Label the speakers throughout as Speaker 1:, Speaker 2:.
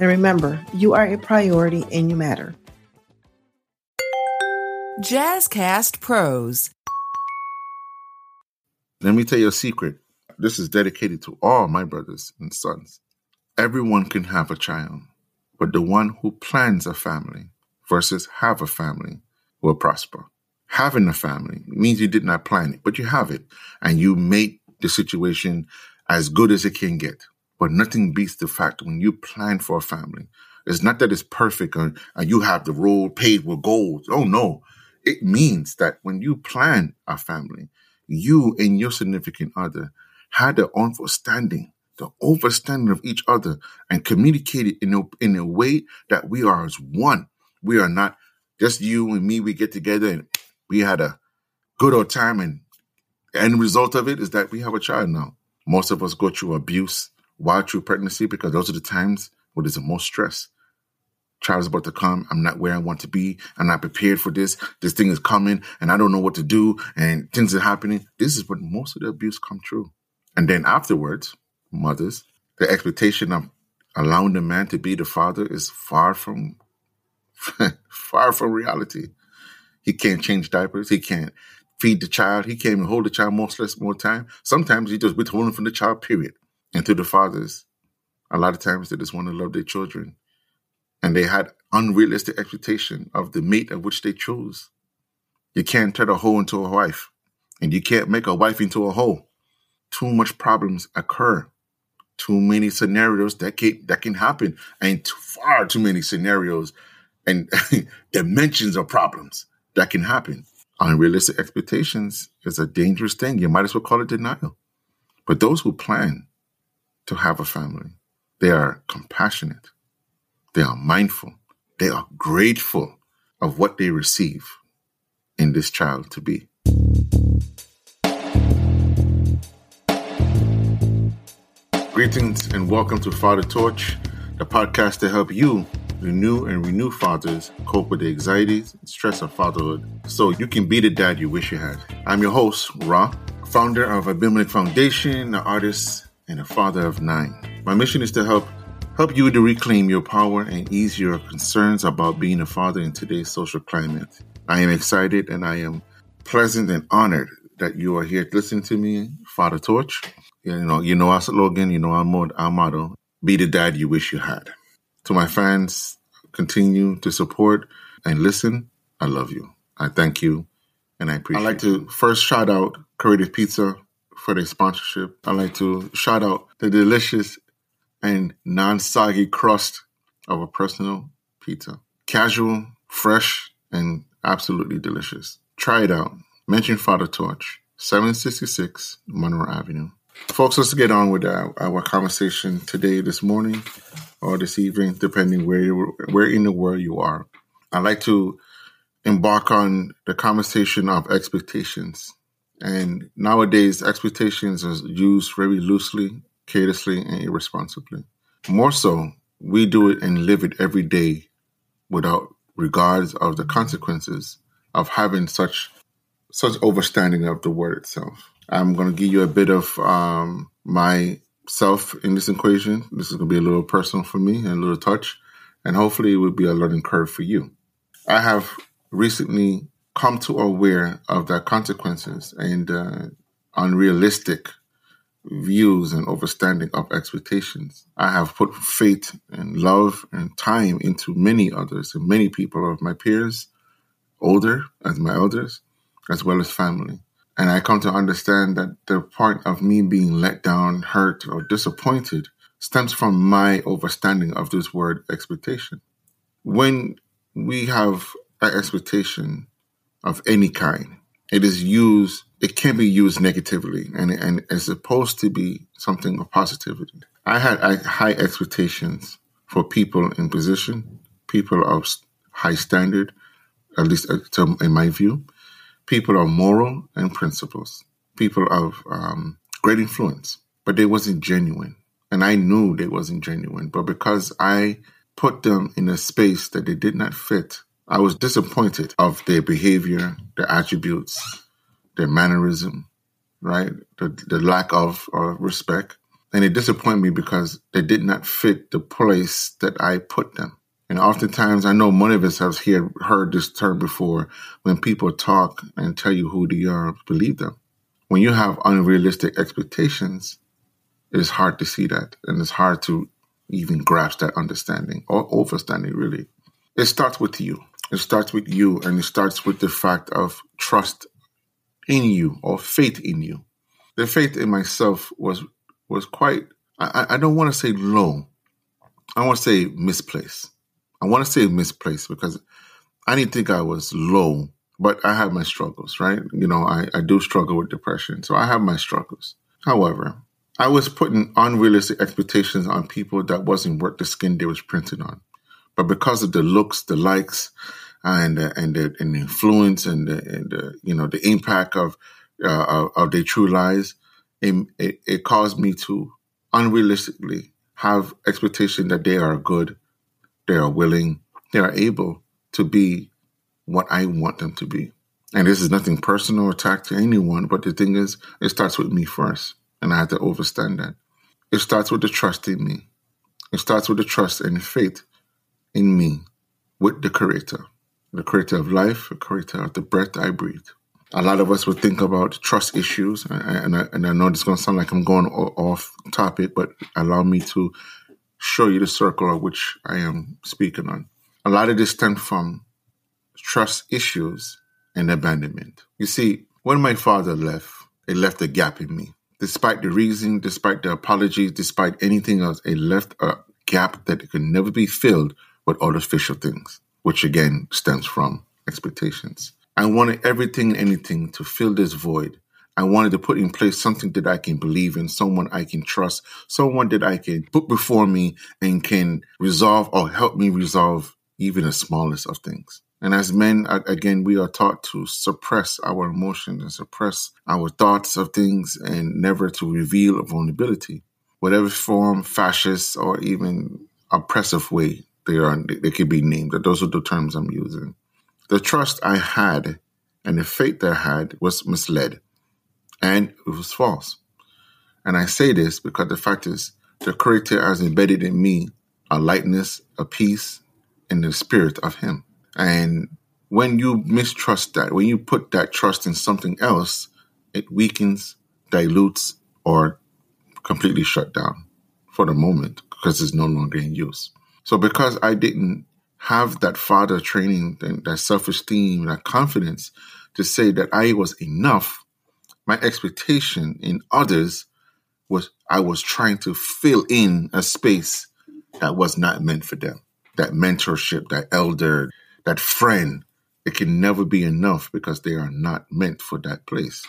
Speaker 1: And remember, you are a priority and you matter.
Speaker 2: Jazzcast Pros.
Speaker 3: Let me tell you a secret. This is dedicated to all my brothers and sons. Everyone can have a child, but the one who plans a family versus have a family will prosper. Having a family means you did not plan it, but you have it and you make the situation as good as it can get. But nothing beats the fact when you plan for a family. It's not that it's perfect and, and you have the road paved with gold. Oh no. It means that when you plan a family, you and your significant other had the understanding, the understanding of each other and communicated in a, in a way that we are as one. We are not just you and me. We get together and we had a good old time and the end result of it is that we have a child now. Most of us go through abuse while through pregnancy because those are the times where there's the most stress. Child is about to come. I'm not where I want to be. I'm not prepared for this. This thing is coming and I don't know what to do and things are happening. This is what most of the abuse come true. And then afterwards, mothers, the expectation of allowing the man to be the father is far from far from reality. He can't change diapers. He can't feed the child. He can't even hold the child more less more time. Sometimes he just withholding from the child, period. And to the fathers, a lot of times they just want to love their children. And they had unrealistic expectation of the mate of which they chose. You can't turn a hoe into a wife. And you can't make a wife into a hoe. Too much problems occur. Too many scenarios that can that can happen. And too, far too many scenarios and dimensions of problems that can happen. Unrealistic expectations is a dangerous thing. You might as well call it denial. But those who plan to have a family, they are compassionate, they are mindful, they are grateful of what they receive in this child to be. Greetings and welcome to Fatha Torch, the podcast to help you renew and renew fathers cope with the anxieties and stress of fatherhood so you can be the dad you wish you had. I'm your host, Ra, founder of Abimelech Foundation, an artist, and a father of nine. My mission is to help help you to reclaim your power and ease your concerns about being a father in today's social climate. I am excited and I am pleasant and honored that you are here listening to me, Fatha Torch. You know, you know our slogan, you know our, our motto, be the dad you wish you had. To my fans, continue to support and listen. I love you. I thank you and I appreciate I'd like to first shout out Create a Pizza for their sponsorship. I'd like to shout out the delicious and non soggy crust of a personal pizza. Casual, fresh, and absolutely delicious. Try it out. Mention Fatha Torch, 766 Monroe Avenue. Folks, let's get on with our, our conversation today, this morning, or this evening, depending where you, where in the world you are. I'd like to embark on the conversation of expectations. And nowadays, expectations are used very loosely, carelessly, and irresponsibly. More so, we do it and live it every day without regards of the consequences of having such such overstanding of the word itself. I'm going to give you a bit of um, myself in this equation. This is going to be a little personal for me and a little touch, and hopefully it will be a learning curve for you. I have recently come to aware of the consequences and uh, unrealistic views and understanding of expectations. I have put faith and love and time into many others and many people of my peers, older as my elders, as well as family. And I come to understand that the part of me being let down, hurt, or disappointed stems from my understanding of this word expectation. When we have an expectation of any kind, it is used, it can be used negatively and, and it's supposed to be something of positivity. I had high expectations for people in position, people of high standard, at least uh, in my view, people of moral and principles, people of um, great influence, but they wasn't genuine. And I knew they wasn't genuine, but because I put them in a space that they did not fit, I was disappointed of their behavior, their attributes, their mannerism, right? The, the lack of uh, respect. And it disappointed me because they did not fit the place that I put them. And oftentimes, I know many of us have hear, heard this term before when people talk and tell you who they are, believe them. When you have unrealistic expectations, it is hard to see that. And it's hard to even grasp that understanding or overstanding, really. It starts with you. It starts with you, and it starts with the fact of trust in you or faith in you. The faith in myself was was quite I, I don't want to say low. I want to say misplaced. I want to say misplaced because I didn't think I was low, but I have my struggles, right? You know, I, I do struggle with depression. So I have my struggles. However, I was putting unrealistic expectations on people that wasn't worth the skin they was printed on. But because of the looks, the likes, and uh, and the and influence and the, and the, you know the impact of uh, of, their true lies, it, it, it caused me to unrealistically have expectation that they are good, they are willing, they are able to be what I want them to be. And this is nothing personal or attack to anyone, but the thing is, it starts with me first, and I had to understand that. It starts with the trust in me. It starts with the trust and faith in me with the Creator the creator of life, the creator of the breath I breathe. A lot of us would think about trust issues, and I, and I know it's going to sound like I'm going off topic, but allow me to show you the circle of which I am speaking on. A lot of this stems from trust issues and abandonment. You see, when my father left, it left a gap in me. Despite the reason, despite the apologies, despite anything else, it left a gap that could never be filled with artificial things which again stems from expectations. I wanted everything and anything to fill this void. I wanted to put in place something that I can believe in, someone I can trust, someone that I can put before me and can resolve or help me resolve even the smallest of things. And as men, again, we are taught to suppress our emotions and suppress our thoughts of things and never to reveal a vulnerability, whatever form, fascist, or even oppressive way they are they could be named. Those are the terms I'm using. The trust I had and the faith that I had was misled, and it was false. And I say this because the fact is, the Creator has embedded in me a lightness, a peace, and the spirit of Him. And when you mistrust that, when you put that trust in something else, it weakens, dilutes, or completely shut down for the moment because it's no longer in use. So because I didn't have that father training, that self esteem, that confidence to say that I was enough, my expectation in others was I was trying to fill in a space that was not meant for them. That mentorship, that elder, that friend, it can never be enough because they are not meant for that place.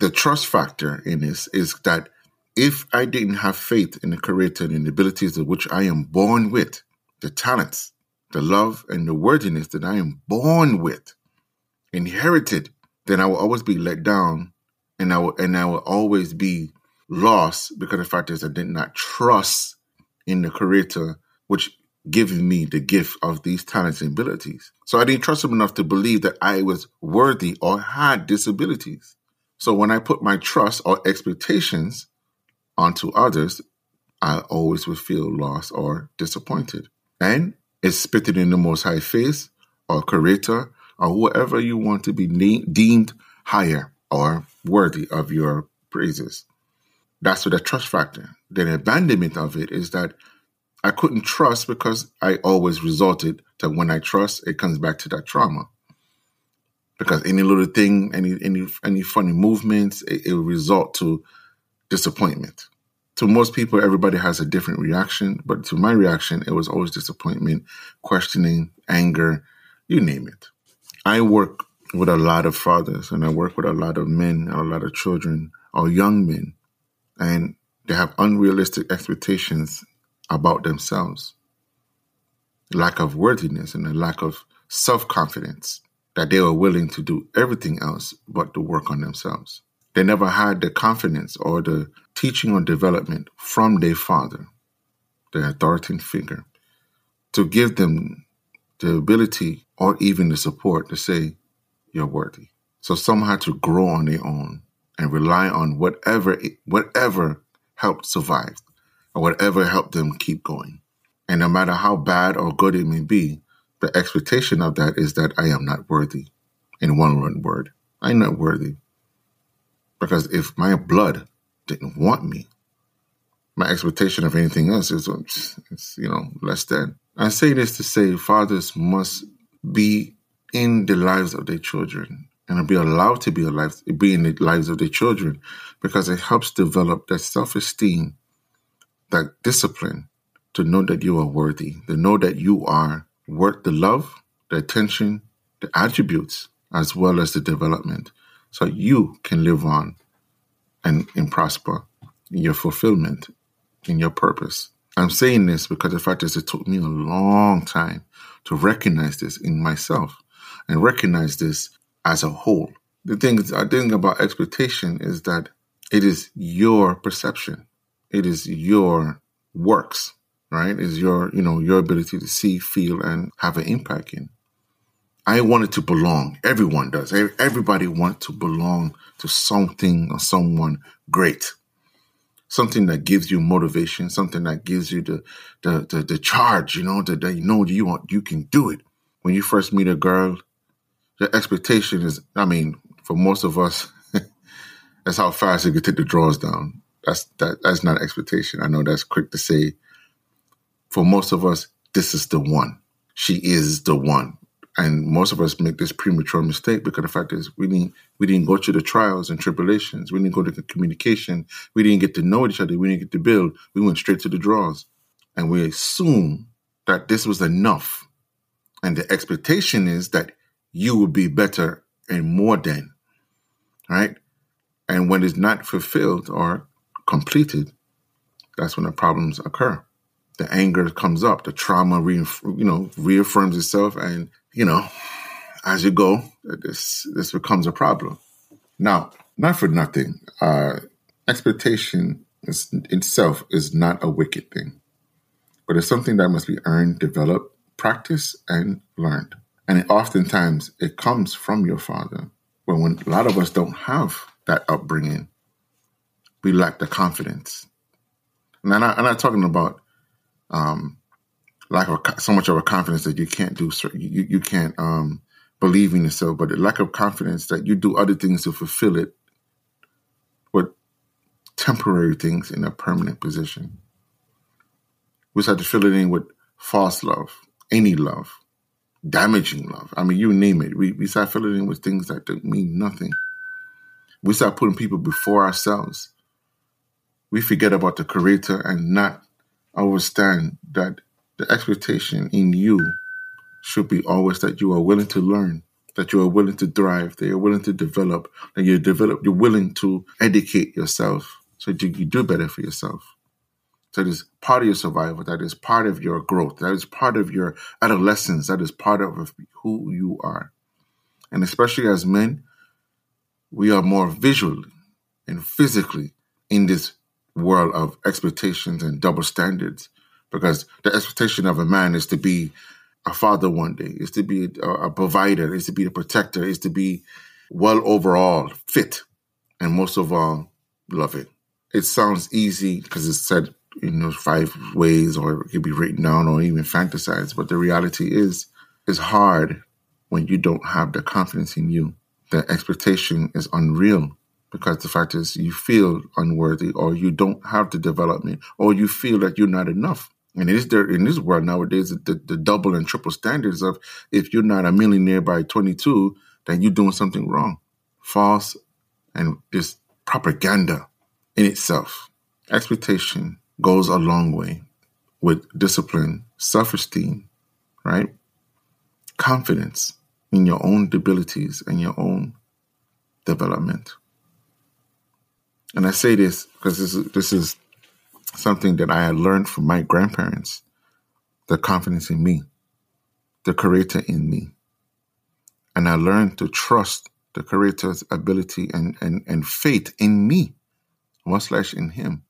Speaker 3: The trust factor in this is that if I didn't have faith in the character and the abilities of which I am born with, the talents, the love, and the worthiness that I am born with, inherited, then I will always be let down and I will and I will always be lost because the fact is I did not trust in the creator which given me the gift of these talents and abilities. So I didn't trust him enough to believe that I was worthy or had disabilities. So when I put my trust or expectations onto others, I always would feel lost or disappointed. And it's spitting in the Most High face or creator or whoever you want to be deemed higher or worthy of your praises. That's what the trust factor. The abandonment of it is that I couldn't trust because I always resulted to when I trust, it comes back to that trauma. Because any little thing, any any any funny movements, it, it will result to disappointment to most people, everybody has a different reaction, but to my reaction, it was always disappointment, questioning, anger, you name it. I work with a lot of fathers and I work with a lot of men and a lot of children or young men, and they have unrealistic expectations about themselves. lack of worthiness and a lack of self confidence that they were willing to do everything else but to work on themselves. They never had the confidence or the teaching or development from their father, their authoritative figure, to give them the ability or even the support to say, You're worthy. So some had to grow on their own and rely on whatever whatever helped survive or whatever helped them keep going. And no matter how bad or good it may be, the expectation of that is that I am not worthy. In one word, I'm not worthy. Because if my blood didn't want me, my expectation of anything else is, uh, it's, you know, less than. I say this to say fathers must be in the lives of their children and be allowed to be alive, be in the lives of their children because it helps develop that self-esteem, that discipline to know that you are worthy, to know that you are worth the love, the attention, the attributes, as well as the development, so you can live on and, and prosper in your fulfillment, in your purpose. I'm saying this because the fact is, it took me a long time to recognize this in myself and recognize this as a whole. The thing, the thing about expectation is that it is your perception, it is your works, right? Is your you know your ability to see, feel, and have an impact in. I wanted to belong. Everyone does. Everybody wants to belong to something or someone great. Something that gives you motivation, something that gives you the the the, the charge, you know, that, that you know you want you can do it. When you first meet a girl, the expectation is, I mean, for most of us, that's how fast you can take the drawers down. That's that. That's not expectation. I know that's quick to say. For most of us, this is the one. She is the one, and most of us make this premature mistake because the fact is we didn't we didn't go through the trials and tribulations. We didn't go to the communication. We didn't get to know each other. We didn't get to build. We went straight to the draws, and we assume that this was enough. And the expectation is that you will be better and more than, right? And when it's not fulfilled or completed, that's when the problems occur. The anger comes up, the trauma, you know, reaffirms itself, and you know, as you go, this this becomes a problem. Now, not for nothing, uh, expectation is, itself is not a wicked thing, but it's something that must be earned, developed, practiced, and learned. And it, oftentimes it comes from your father. But when a lot of us don't have that upbringing, we lack the confidence. And I'm not, I'm not talking about um, lack of so much of a confidence that you can't do you, you can't um, believe in yourself, but the lack of confidence that you do other things to fulfill it with temporary things in a permanent position. We start to fill it in with false love, any love, damaging love. I mean, you name it. We, we start filling it in with things that don't mean nothing. We start putting people before ourselves. We forget about the creator and not understand that the expectation in you should be always that you are willing to learn, that you are willing to thrive, that you're willing to develop, that you develop, you're willing to educate yourself so that you, do better for yourself. So that is part of your survival. That is part of your growth. That is part of your adolescence. That is part of who you are. And especially as men, we are more visually and physically in this world of expectations and double standards because the expectation of a man is to be a father one day, is to be a, a provider, is to be a protector, is to be well overall fit, and most of all, loving. It sounds easy because it's said in those five ways, or it could be written down, or even fantasized. But the reality is, it's hard when you don't have the confidence in you. The expectation is unreal because the fact is you feel unworthy, or you don't have the development, or you feel that you're not enough. And is there in this world nowadays the, the double and triple standards of if you're not a millionaire by 22, then you're doing something wrong, false, and this propaganda in itself. Expectation goes a long way with discipline, self esteem, right? Confidence in your own abilities and your own development. And I say this because this is, this is something that I had learned from my grandparents the confidence in me. the creator in me. And I learned to trust the creator's ability and, and, and faith in me, one slash in him,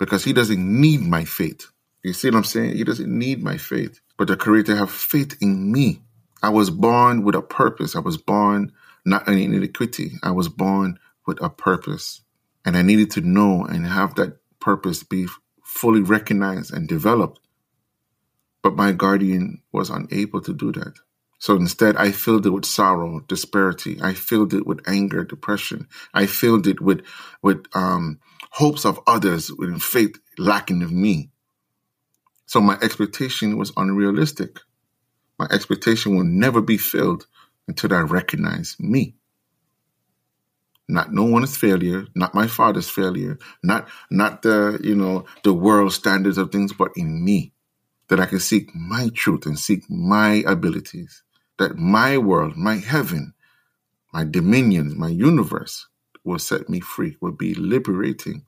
Speaker 3: because he doesn't need my faith. You see what I'm saying? He doesn't need my faith, but the creator have faith in me. I was born with a purpose. I was born not in iniquity. I was born with a purpose. And I needed to know and have that purpose be fully recognized and developed. But my guardian was unable to do that. So instead, I filled it with sorrow, disparity. I filled it with anger, depression. I filled it with with um, hopes of others, with faith lacking of me. So my expectation was unrealistic. My expectation will never be filled until I recognize me. Not no one's failure, not my father's failure, not not the you know the world standards of things, but in me, that I can seek my truth and seek my abilities that my world, my heaven, my dominions, my universe will set me free, will be liberating.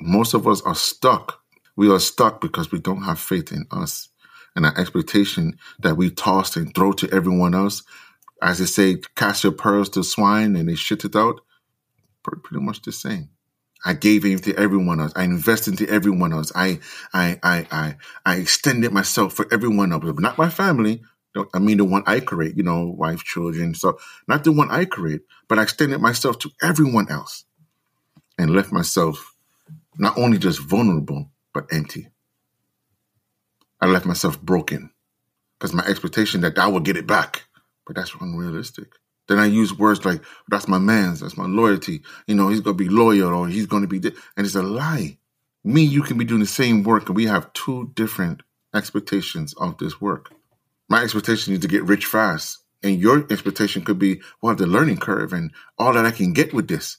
Speaker 3: Most of us are stuck. We are stuck because we don't have faith in us and our expectation that we toss and throw to everyone else. As they say, cast your pearls to swine and they shit it out. Pretty much the same. I gave into everyone else. I invested into everyone else. I, I, I, I, I extended myself for everyone else, not my family, I mean the one I create, you know, wife, children. So not the one I create, but I extended myself to everyone else and left myself not only just vulnerable, but empty. I left myself broken because my expectation that I would get it back, but that's unrealistic. Then I use words like, that's my man's, that's my loyalty. You know, he's going to be loyal or he's going to be, di-. and it's a lie. Me, you can be doing the same work and we have two different expectations of this work my expectation is to get rich fast. And your expectation could be, well, the learning curve and all that I can get with this,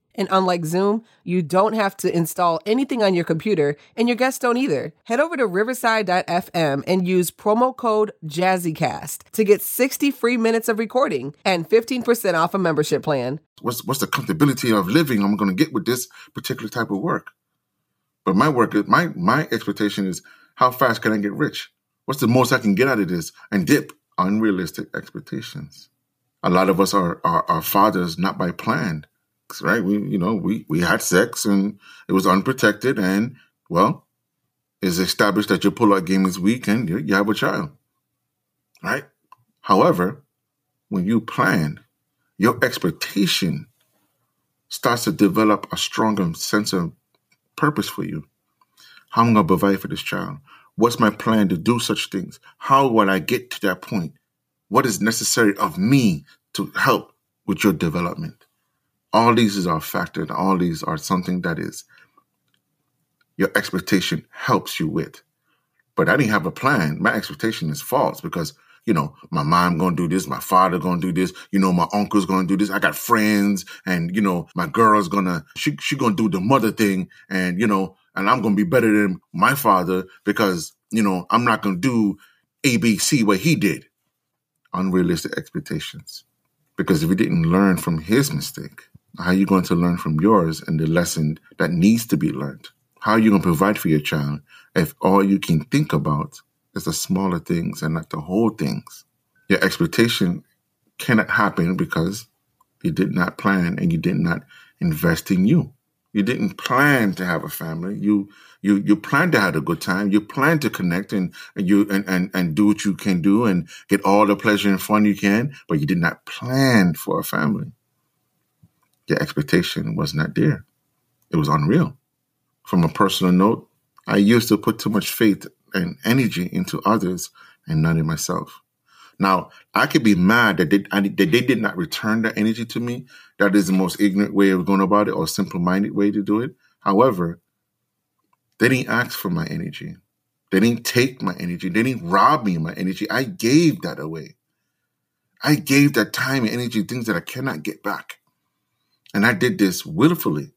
Speaker 2: And unlike Zoom, you don't have to install anything on your computer, and your guests don't either. Head over to riverside.fm and use promo code JazzyCast to get 60 free minutes of recording and 15% off a membership plan.
Speaker 3: What's, what's the comfortability of living I'm going to get with this particular type of work? But my work, my, my expectation is how fast can I get rich? What's the most I can get out of this? And dip unrealistic expectations. A lot of us are, are, are fathers not by plan right? We, you know, we, we had sex and it was unprotected. And well, it's established that your pull-out game is weak and you, you have a child, right? However, when you plan, your expectation starts to develop a stronger sense of purpose for you. How am I going to provide for this child? What's my plan to do such things? How will I get to that point? What is necessary of me to help with your development? All these are factored. All these are something that is your expectation helps you with. But I didn't have a plan. My expectation is false because you know my mom gonna do this, my father gonna do this, you know my uncle's gonna do this. I got friends, and you know my girl's gonna she she gonna do the mother thing, and you know, and I'm gonna be better than my father because you know I'm not gonna do ABC what he did. Unrealistic expectations. Because if he didn't learn from his mistake, how are you going to learn from yours and the lesson that needs to be learned? How are you going to provide for your child if all you can think about is the smaller things and not the whole things? Your expectation cannot happen because you did not plan and you did not invest in you. You didn't plan to have a family. You you you plan to have a good time. You plan to connect and, and you and, and and do what you can do and get all the pleasure and fun you can, but you did not plan for a family the expectation was not there. It was unreal. From a personal note, I used to put too much faith and energy into others and not in myself. Now, I could be mad that they, that they did not return that energy to me. That is the most ignorant way of going about it or simple minded way to do it. However, they didn't ask for my energy. They didn't take my energy. They didn't rob me of my energy. I gave that away. I gave that time and energy, things that I cannot get back. And I did this willfully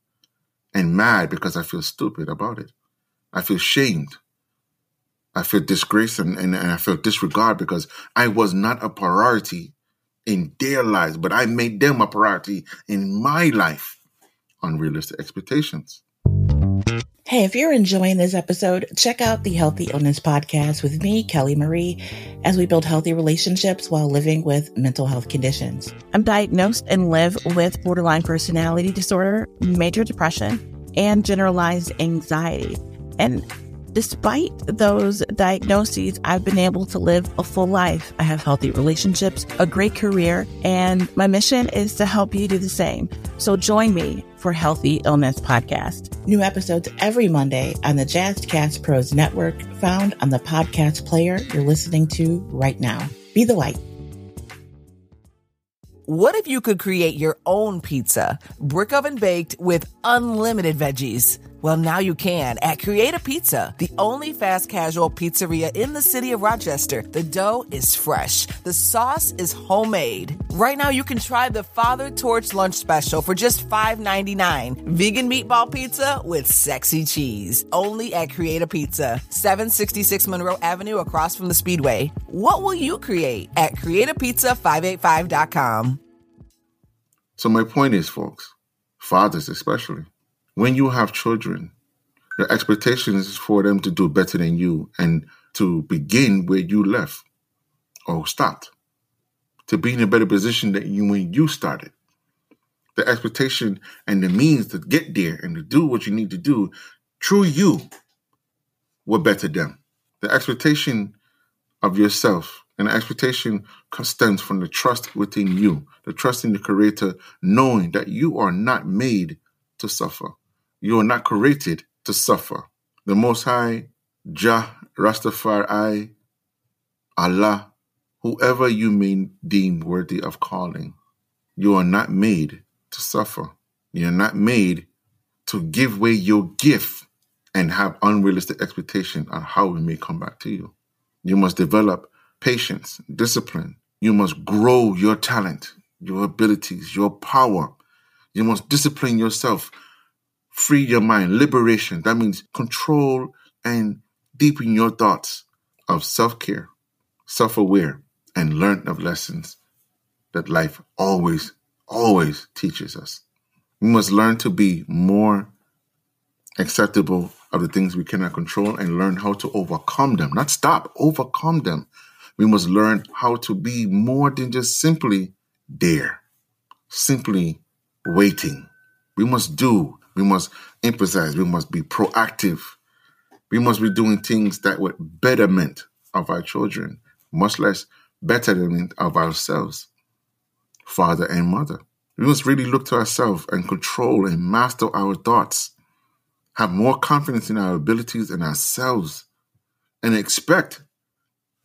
Speaker 3: and mad because I feel stupid about it. I feel shamed. I feel disgrace and, and, and I felt disregard because I was not a priority in their lives, but I made them a priority in my life. Unrealistic expectations.
Speaker 4: Hey, if you're enjoying this episode, check out the Healthy Illness Podcast with me, Kelly Marie, as we build healthy relationships while living with mental health conditions. I'm diagnosed and live with borderline personality disorder, major depression, and generalized anxiety. And Despite those diagnoses, I've been able to live a full life. I have healthy relationships, a great career, and my mission is to help you do the same. So join me for Healthy Illness Podcast. New episodes every Monday on the Jazzcast Pros Network, found on the podcast player you're listening to right now. Be the light.
Speaker 2: What if you could create your own pizza, brick oven baked with unlimited veggies? Well, now you can at Create a Pizza, the only fast casual pizzeria in the city of Rochester. The dough is fresh, the sauce is homemade. Right now, you can try the Fatha Torch Lunch Special for just $5.99. Vegan meatball pizza with sexy cheese. Only at Create a Pizza, 766 Monroe Avenue across from the Speedway. What will you create at CreateAPizza585.com?
Speaker 3: So, my point is, folks, fathers especially, when you have children, your expectation is for them to do better than you and to begin where you left or stopped, to be in a better position than you when you started. The expectation and the means to get there and to do what you need to do through you will better them. The expectation of yourself and the expectation stems from the trust within you, the trust in the Creator, knowing that you are not made to suffer. You are not created to suffer. The Most High, Jah, Rastafari, Allah, whoever you may deem worthy of calling, you are not made to suffer. You're not made to give away your gift and have unrealistic expectation on how it may come back to you. You must develop patience, discipline. You must grow your talent, your abilities, your power. You must discipline yourself free your mind, liberation. That means control and deepen your thoughts of self care, self aware, and learn of lessons that life always, always teaches us. We must learn to be more acceptable of the things we cannot control and learn how to overcome them, not stop, overcome them. We must learn how to be more than just simply there, simply waiting. We must do we must emphasize. We must be proactive. We must be doing things that would betterment of our children, much less betterment of ourselves, father and mother. We must really look to ourselves and control and master our thoughts, have more confidence in our abilities and ourselves, and expect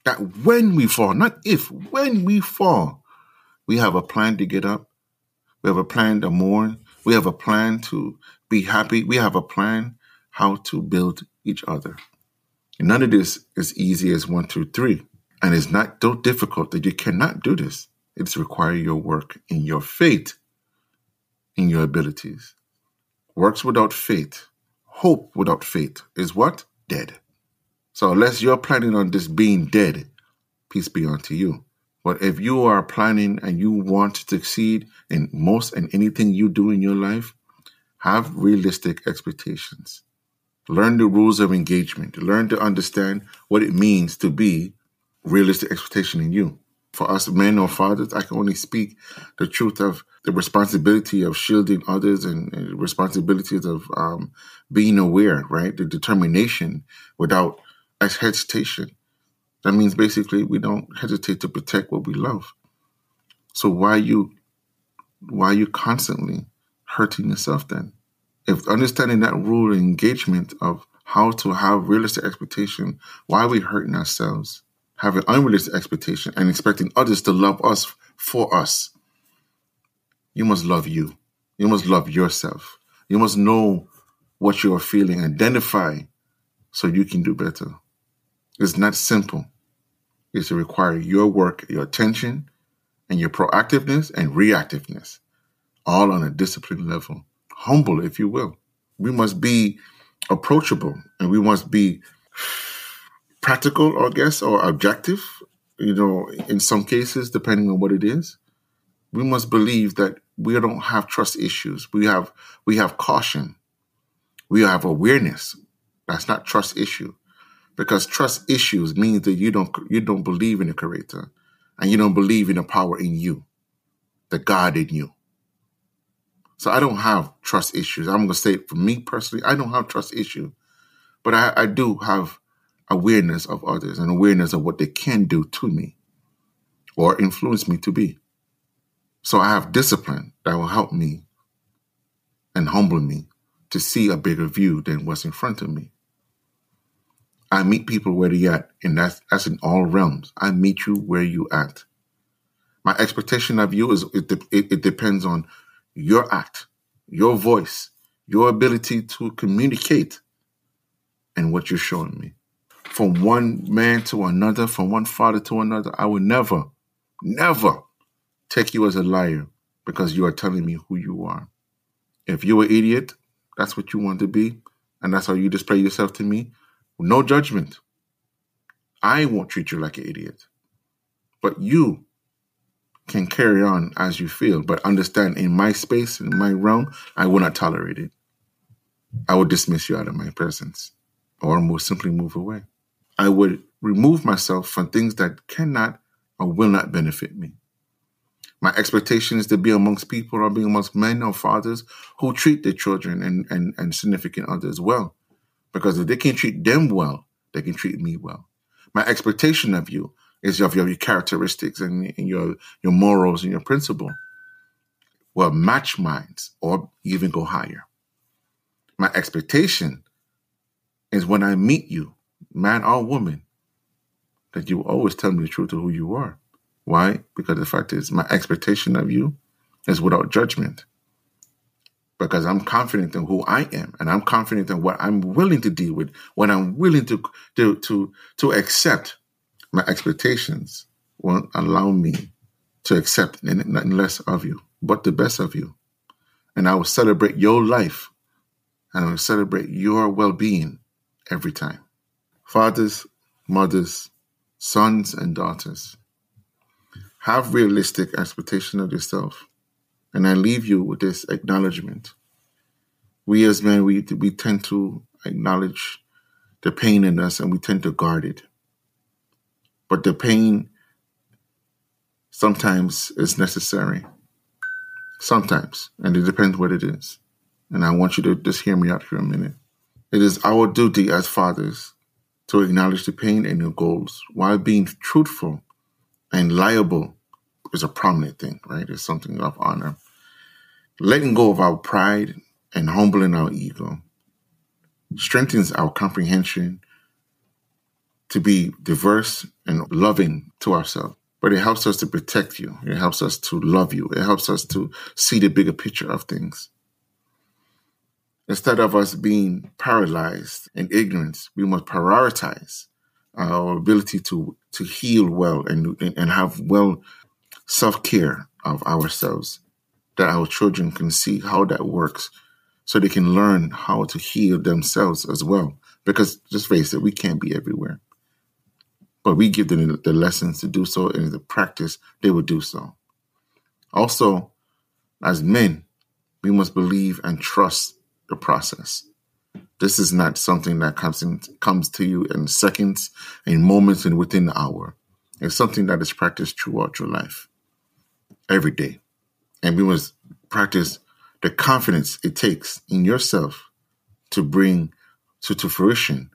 Speaker 3: that when we fall, not if, when we fall, we have a plan to get up. We have a plan to mourn. We have a plan to be happy. We have a plan how to build each other. And none of this is easy as one, two, three. And it's not so difficult that you cannot do this. It's require your work in your faith, in your abilities. Works without faith, hope without faith is what? Dead. So unless you're planning on this being dead, peace be unto you. But if you are planning and you want to succeed in most and anything you do in your life, have realistic expectations. Learn the rules of engagement. Learn to understand what it means to be realistic expectation in you. For us men or fathers, I can only speak the truth of the responsibility of shielding others and, and responsibilities of um, being aware, right? The determination without hesitation. That means basically we don't hesitate to protect what we love. So why you why you constantly hurting yourself then. If understanding that rule and engagement of how to have realistic expectation, why are we hurting ourselves? Having unrealistic expectation and expecting others to love us for us. You must love you. You must love yourself. You must know what you are feeling, identify so you can do better. It's not simple. It's to require your work, your attention, and your proactiveness and reactiveness all on a disciplined level. Humble, if you will. We must be approachable and we must be practical, I guess, or objective, you know, in some cases, depending on what it is. We must believe that we don't have trust issues. We have we have caution. We have awareness. That's not trust issue. Because trust issues means that you don't you don't believe in the creator and you don't believe in the power in you, the God in you. So I don't have trust issues. I'm gonna say it for me personally, I don't have trust issue. But I, I do have awareness of others and awareness of what they can do to me or influence me to be. So I have discipline that will help me and humble me to see a bigger view than what's in front of me. I meet people where they at, and that's that's in all realms. I meet you where you at. My expectation of you is it, it, it depends on your act, your voice, your ability to communicate, and what you're showing me. From one man to another, from one father to another, I will never, never take you as a liar because you are telling me who you are. If you're an idiot, that's what you want to be, and that's how you display yourself to me. No judgment. I won't treat you like an idiot. But you can carry on as you feel, but understand in my space, in my realm, I will not tolerate it. I will dismiss you out of my presence or most simply move away. I would remove myself from things that cannot or will not benefit me. My expectation is to be amongst people or be amongst men or fathers who treat their children and, and, and significant others well. Because if they can treat them well, they can treat me well. My expectation of you is of your, your characteristics and, and your, your morals and your principle will match mine or even go higher. My expectation is when I meet you, man or woman, that you always tell me the truth of who you are. Why? Because the fact is, my expectation of you is without judgment. Because I'm confident in who I am, and I'm confident in what I'm willing to deal with, what I'm willing to to to to accept. My expectations won't allow me to accept nothing less of you, but the best of you. And I will celebrate your life, and I will celebrate your well-being every time. Fathers, mothers, sons, and daughters have realistic expectation of yourself. And I leave you with this acknowledgement. We as men, we, we tend to acknowledge the pain in us and we tend to guard it. But the pain sometimes is necessary. Sometimes. And it depends what it is. And I want you to just hear me out for a minute. It is our duty as fathers to acknowledge the pain in your goals while being truthful and liable is a prominent thing, right? It's something of honor. Letting go of our pride and humbling our ego strengthens our comprehension to be diverse and loving to ourselves. But it helps us to protect you. It helps us to love you. It helps us to see the bigger picture of things. Instead of us being paralyzed in ignorance, we must prioritize our ability to to heal well and and have well self care of ourselves, that our children can see how that works, so they can learn how to heal themselves as well. Because just face it, we can't be everywhere, but we give them the lessons to do so, and in the practice they will do so. Also, as men, we must believe and trust the process. This is not something that comes in, comes to you in seconds, in moments, and within the hour. It's something that is practiced throughout your life, every day. And we must practice the confidence it takes in yourself to bring to, to fruition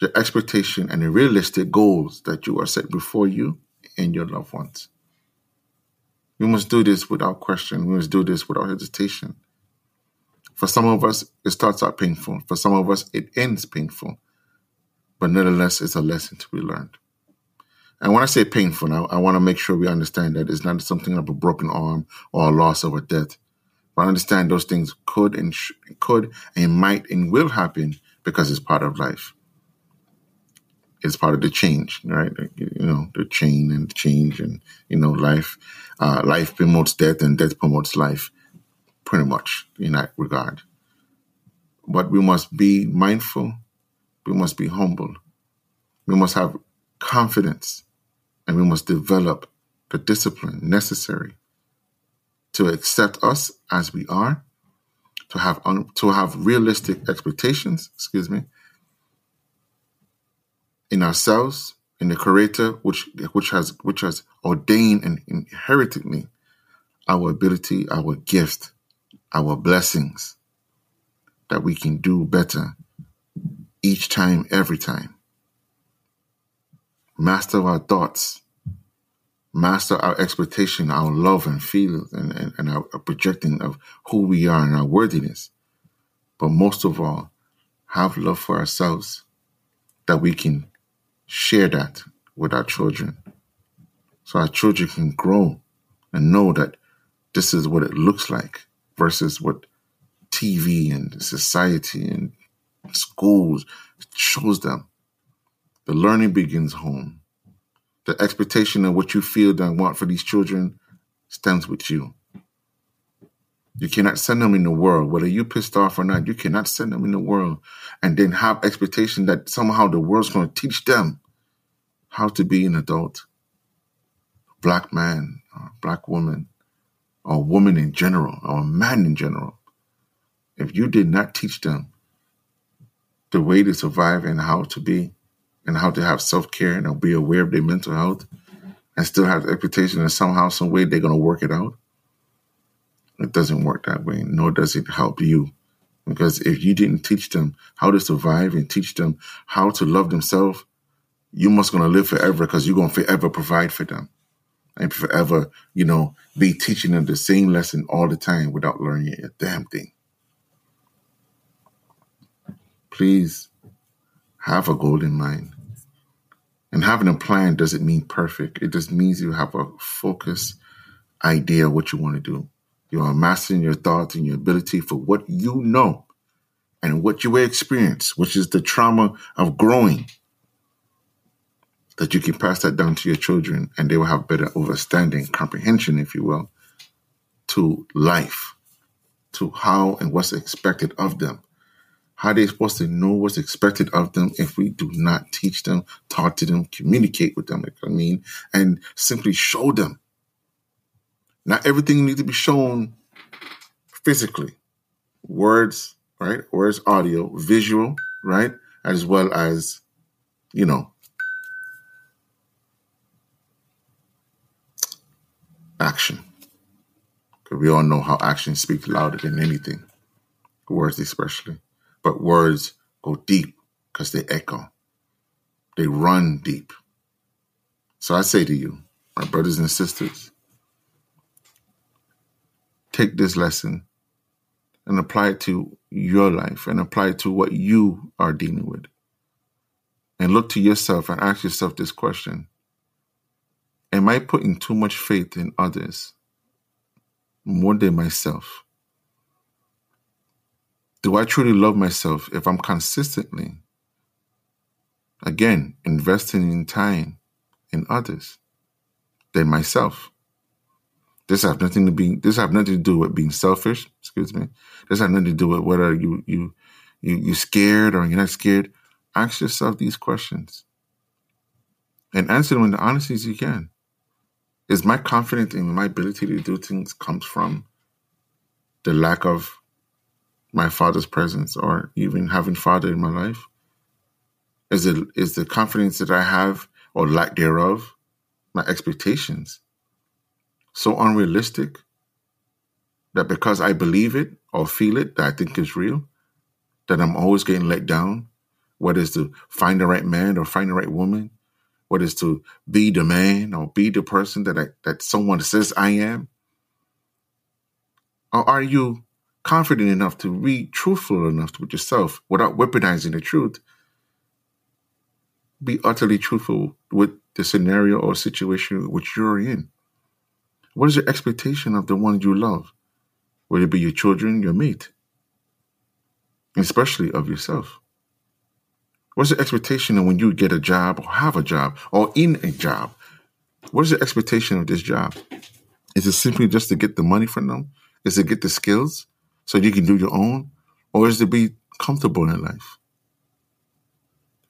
Speaker 3: the expectation and the realistic goals that you are set before you and your loved ones. We must do this without question. We must do this without hesitation. For some of us, it starts out painful. For some of us, it ends painful. But nevertheless, it's a lesson to be learned. And when I say painful, now I want to make sure we understand that it's not something of a broken arm or a loss of a death. But I understand those things could and sh- could and might and will happen because it's part of life. It's part of the change, right? You know, the chain and change, and you know, life. Uh, life promotes death, and death promotes life pretty much in that regard. But we must be mindful, we must be humble, We must have confidence and we must develop the discipline necessary to accept us as we are, to have un- to have realistic expectations, excuse me, in ourselves, in the Creator, which which has which has ordained and inherited me our ability, our gift, our blessings, that we can do better each time, every time. Master our thoughts, master our expectation, our love and feelings, and, and, and our projecting of who we are and our worthiness. But most of all, have love for ourselves that we can share that with our children. So our children can grow and know that this is what it looks like versus what TV and society and schools shows them. The learning begins home the expectation of what you feel and want for these children stands with you. You cannot send them in the world, whether you pissed off or not. You cannot send them in the world and then have expectation that somehow the world's going to teach them how to be an adult, black man, or black woman, or woman in general, or man in general. If you did not teach them the way to survive and how to be, and how to have self care and be aware of their mental health and still have the expectation that somehow, some way they're going to work it out. It doesn't work that way, nor does it help you. Because if you didn't teach them how to survive and teach them how to love themselves, you must to live forever because you're to forever provide for them and forever, you know, be teaching them the same lesson all the time without learning a damn thing. Please have a goal in mind. And having a plan doesn't mean perfect. It just means you have a focused idea what you want to do. You are mastering your thoughts and your ability for what you know and what you experience, which is the trauma of growing. That you can pass that down to your children and they will have better understanding, comprehension, if you will, to life, to how and what's expected of them how are they supposed to know what's expected of them if we do not teach them, talk to them, communicate with them? I mean, and simply show them. Not everything needs to be shown physically. Words, right? Words, audio, visual, right? As well as, you know, action. Because we all know how action speaks louder than anything, words especially. But words go deep because they echo, they run deep. So I say to you, my brothers and sisters, take this lesson and apply it to your life and apply it to what you are dealing with. And look to yourself and ask yourself this question Am I putting too much faith in others more than myself? Do I truly love myself if I'm consistently, again, investing in time in others than myself? This has nothing to be. This have nothing to do with being selfish. Excuse me. This has nothing to do with whether you you you you scared or you're not scared. Ask yourself these questions and answer them in the honesty as you can. Is my confidence in my ability to do things comes from the lack of my father's presence or even having father in my life? Is it is the confidence that I have or lack thereof, my expectations, so unrealistic that because I believe it or feel it that I think is real, that I'm always getting let down, whether it's to find the right man or find the right woman, whether it's to be the man or be the person that I, that someone says I am? Or are you confident enough to be truthful enough with yourself without weaponizing the truth, be utterly truthful with the scenario or situation which you're in. What is your expectation of the one you love? Whether it be your children, your mate, especially of yourself. What's the expectation of when you get a job or have a job or in a job? What is the expectation of this job? Is it simply just to get the money from them? Is it get the skills? so you can do your own, or is it to be comfortable in life?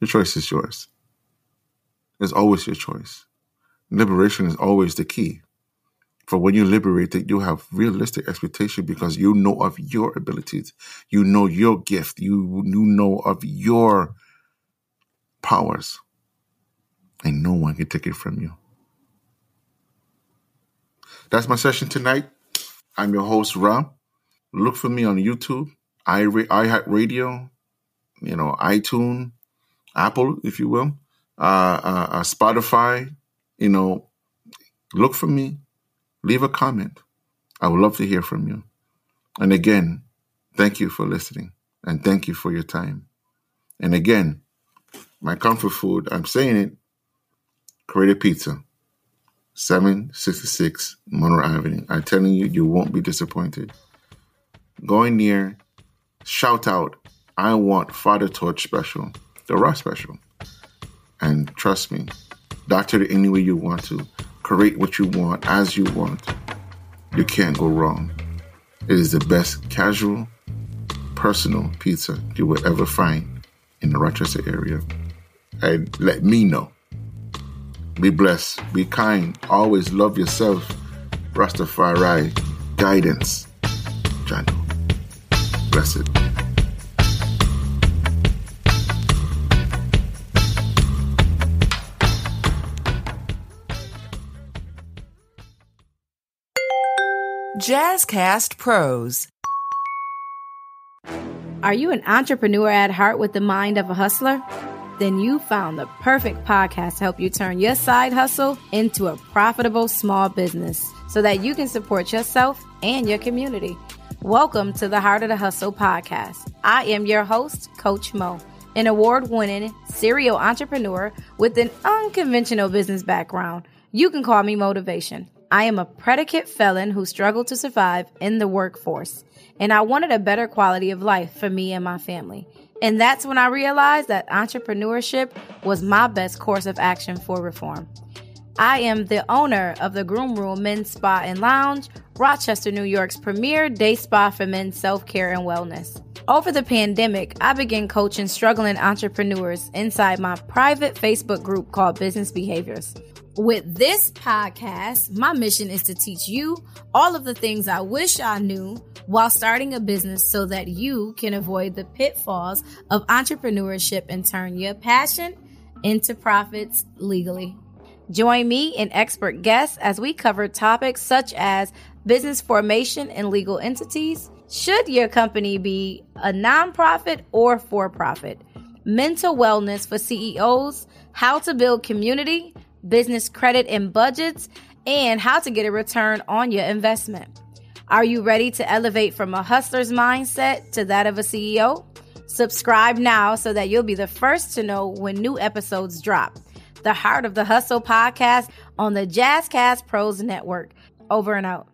Speaker 3: The choice is yours. It's always your choice. Liberation is always the key. For when you're liberated, you have realistic expectation because you know of your abilities. You know your gift. You, you know of your powers. And no one can take it from you. That's my session tonight. I'm your host, Ra. Look for me on YouTube, iHeartRadio, you know, iTunes, Apple, if you will, uh, uh, uh, Spotify. You know, look for me leave a comment. I would love to hear from you. And again, thank you for listening and thank you for your time. And again, my comfort food, I'm saying it, Create a Pizza, 766 Monroe Avenue. I'm telling you, you won't be disappointed. Going near, shout out, I want Fatha Torch special, the raw special. And trust me, doctor it any way you want to create what you want as you want. You can't go wrong. It is the best casual, personal pizza you will ever find in the Rochester area. And let me know. Be blessed, be kind, always love yourself. Rastafari guidance. Jano. Blessed.
Speaker 2: Jazzcast Pros.
Speaker 5: Are you an entrepreneur at heart with the mind of a hustler? Then you found the perfect podcast to help you turn your side hustle into a profitable small business so that you can support yourself and your community. Welcome to the Heart of the Hustle podcast. I am your host, Coach Mo, an award winning serial entrepreneur with an unconventional business background. You can call me Motivation. I am a predicate felon who struggled to survive in the workforce, and I wanted a better quality of life for me and my family. And that's when I realized that entrepreneurship was my best course of action for reform. I am the owner of the Groom Room Men's Spa and Lounge, Rochester, New York's premier day spa for men's self care and wellness. Over the pandemic, I began coaching struggling entrepreneurs inside my private Facebook group called Business Behaviors. With this podcast, my mission is to teach you all of the things I wish I knew while starting a business so that you can avoid the pitfalls of entrepreneurship and turn your passion into profits legally. Join me and expert guests as we cover topics such as business formation and legal entities. Should your company be a nonprofit or for profit? Mental wellness for CEOs, how to build community business credit and budgets, and how to get a return on your investment. Are you ready to elevate from a hustler's mindset to that of a CEO? Subscribe now so that you'll be the first to know when new episodes drop. The Heart of the Hustle podcast on the Jazzcast Pros Network. Over and out.